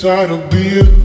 tired of being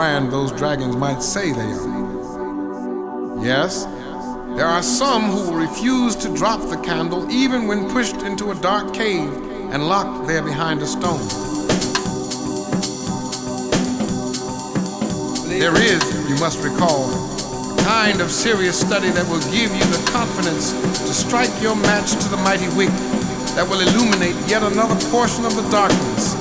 those dragons might say they are. Yes, there are some who will refuse to drop the candle even when pushed into a dark cave and locked there behind a stone. There is, you must recall, a kind of serious study that will give you the confidence to strike your match to the mighty wick that will illuminate yet another portion of the darkness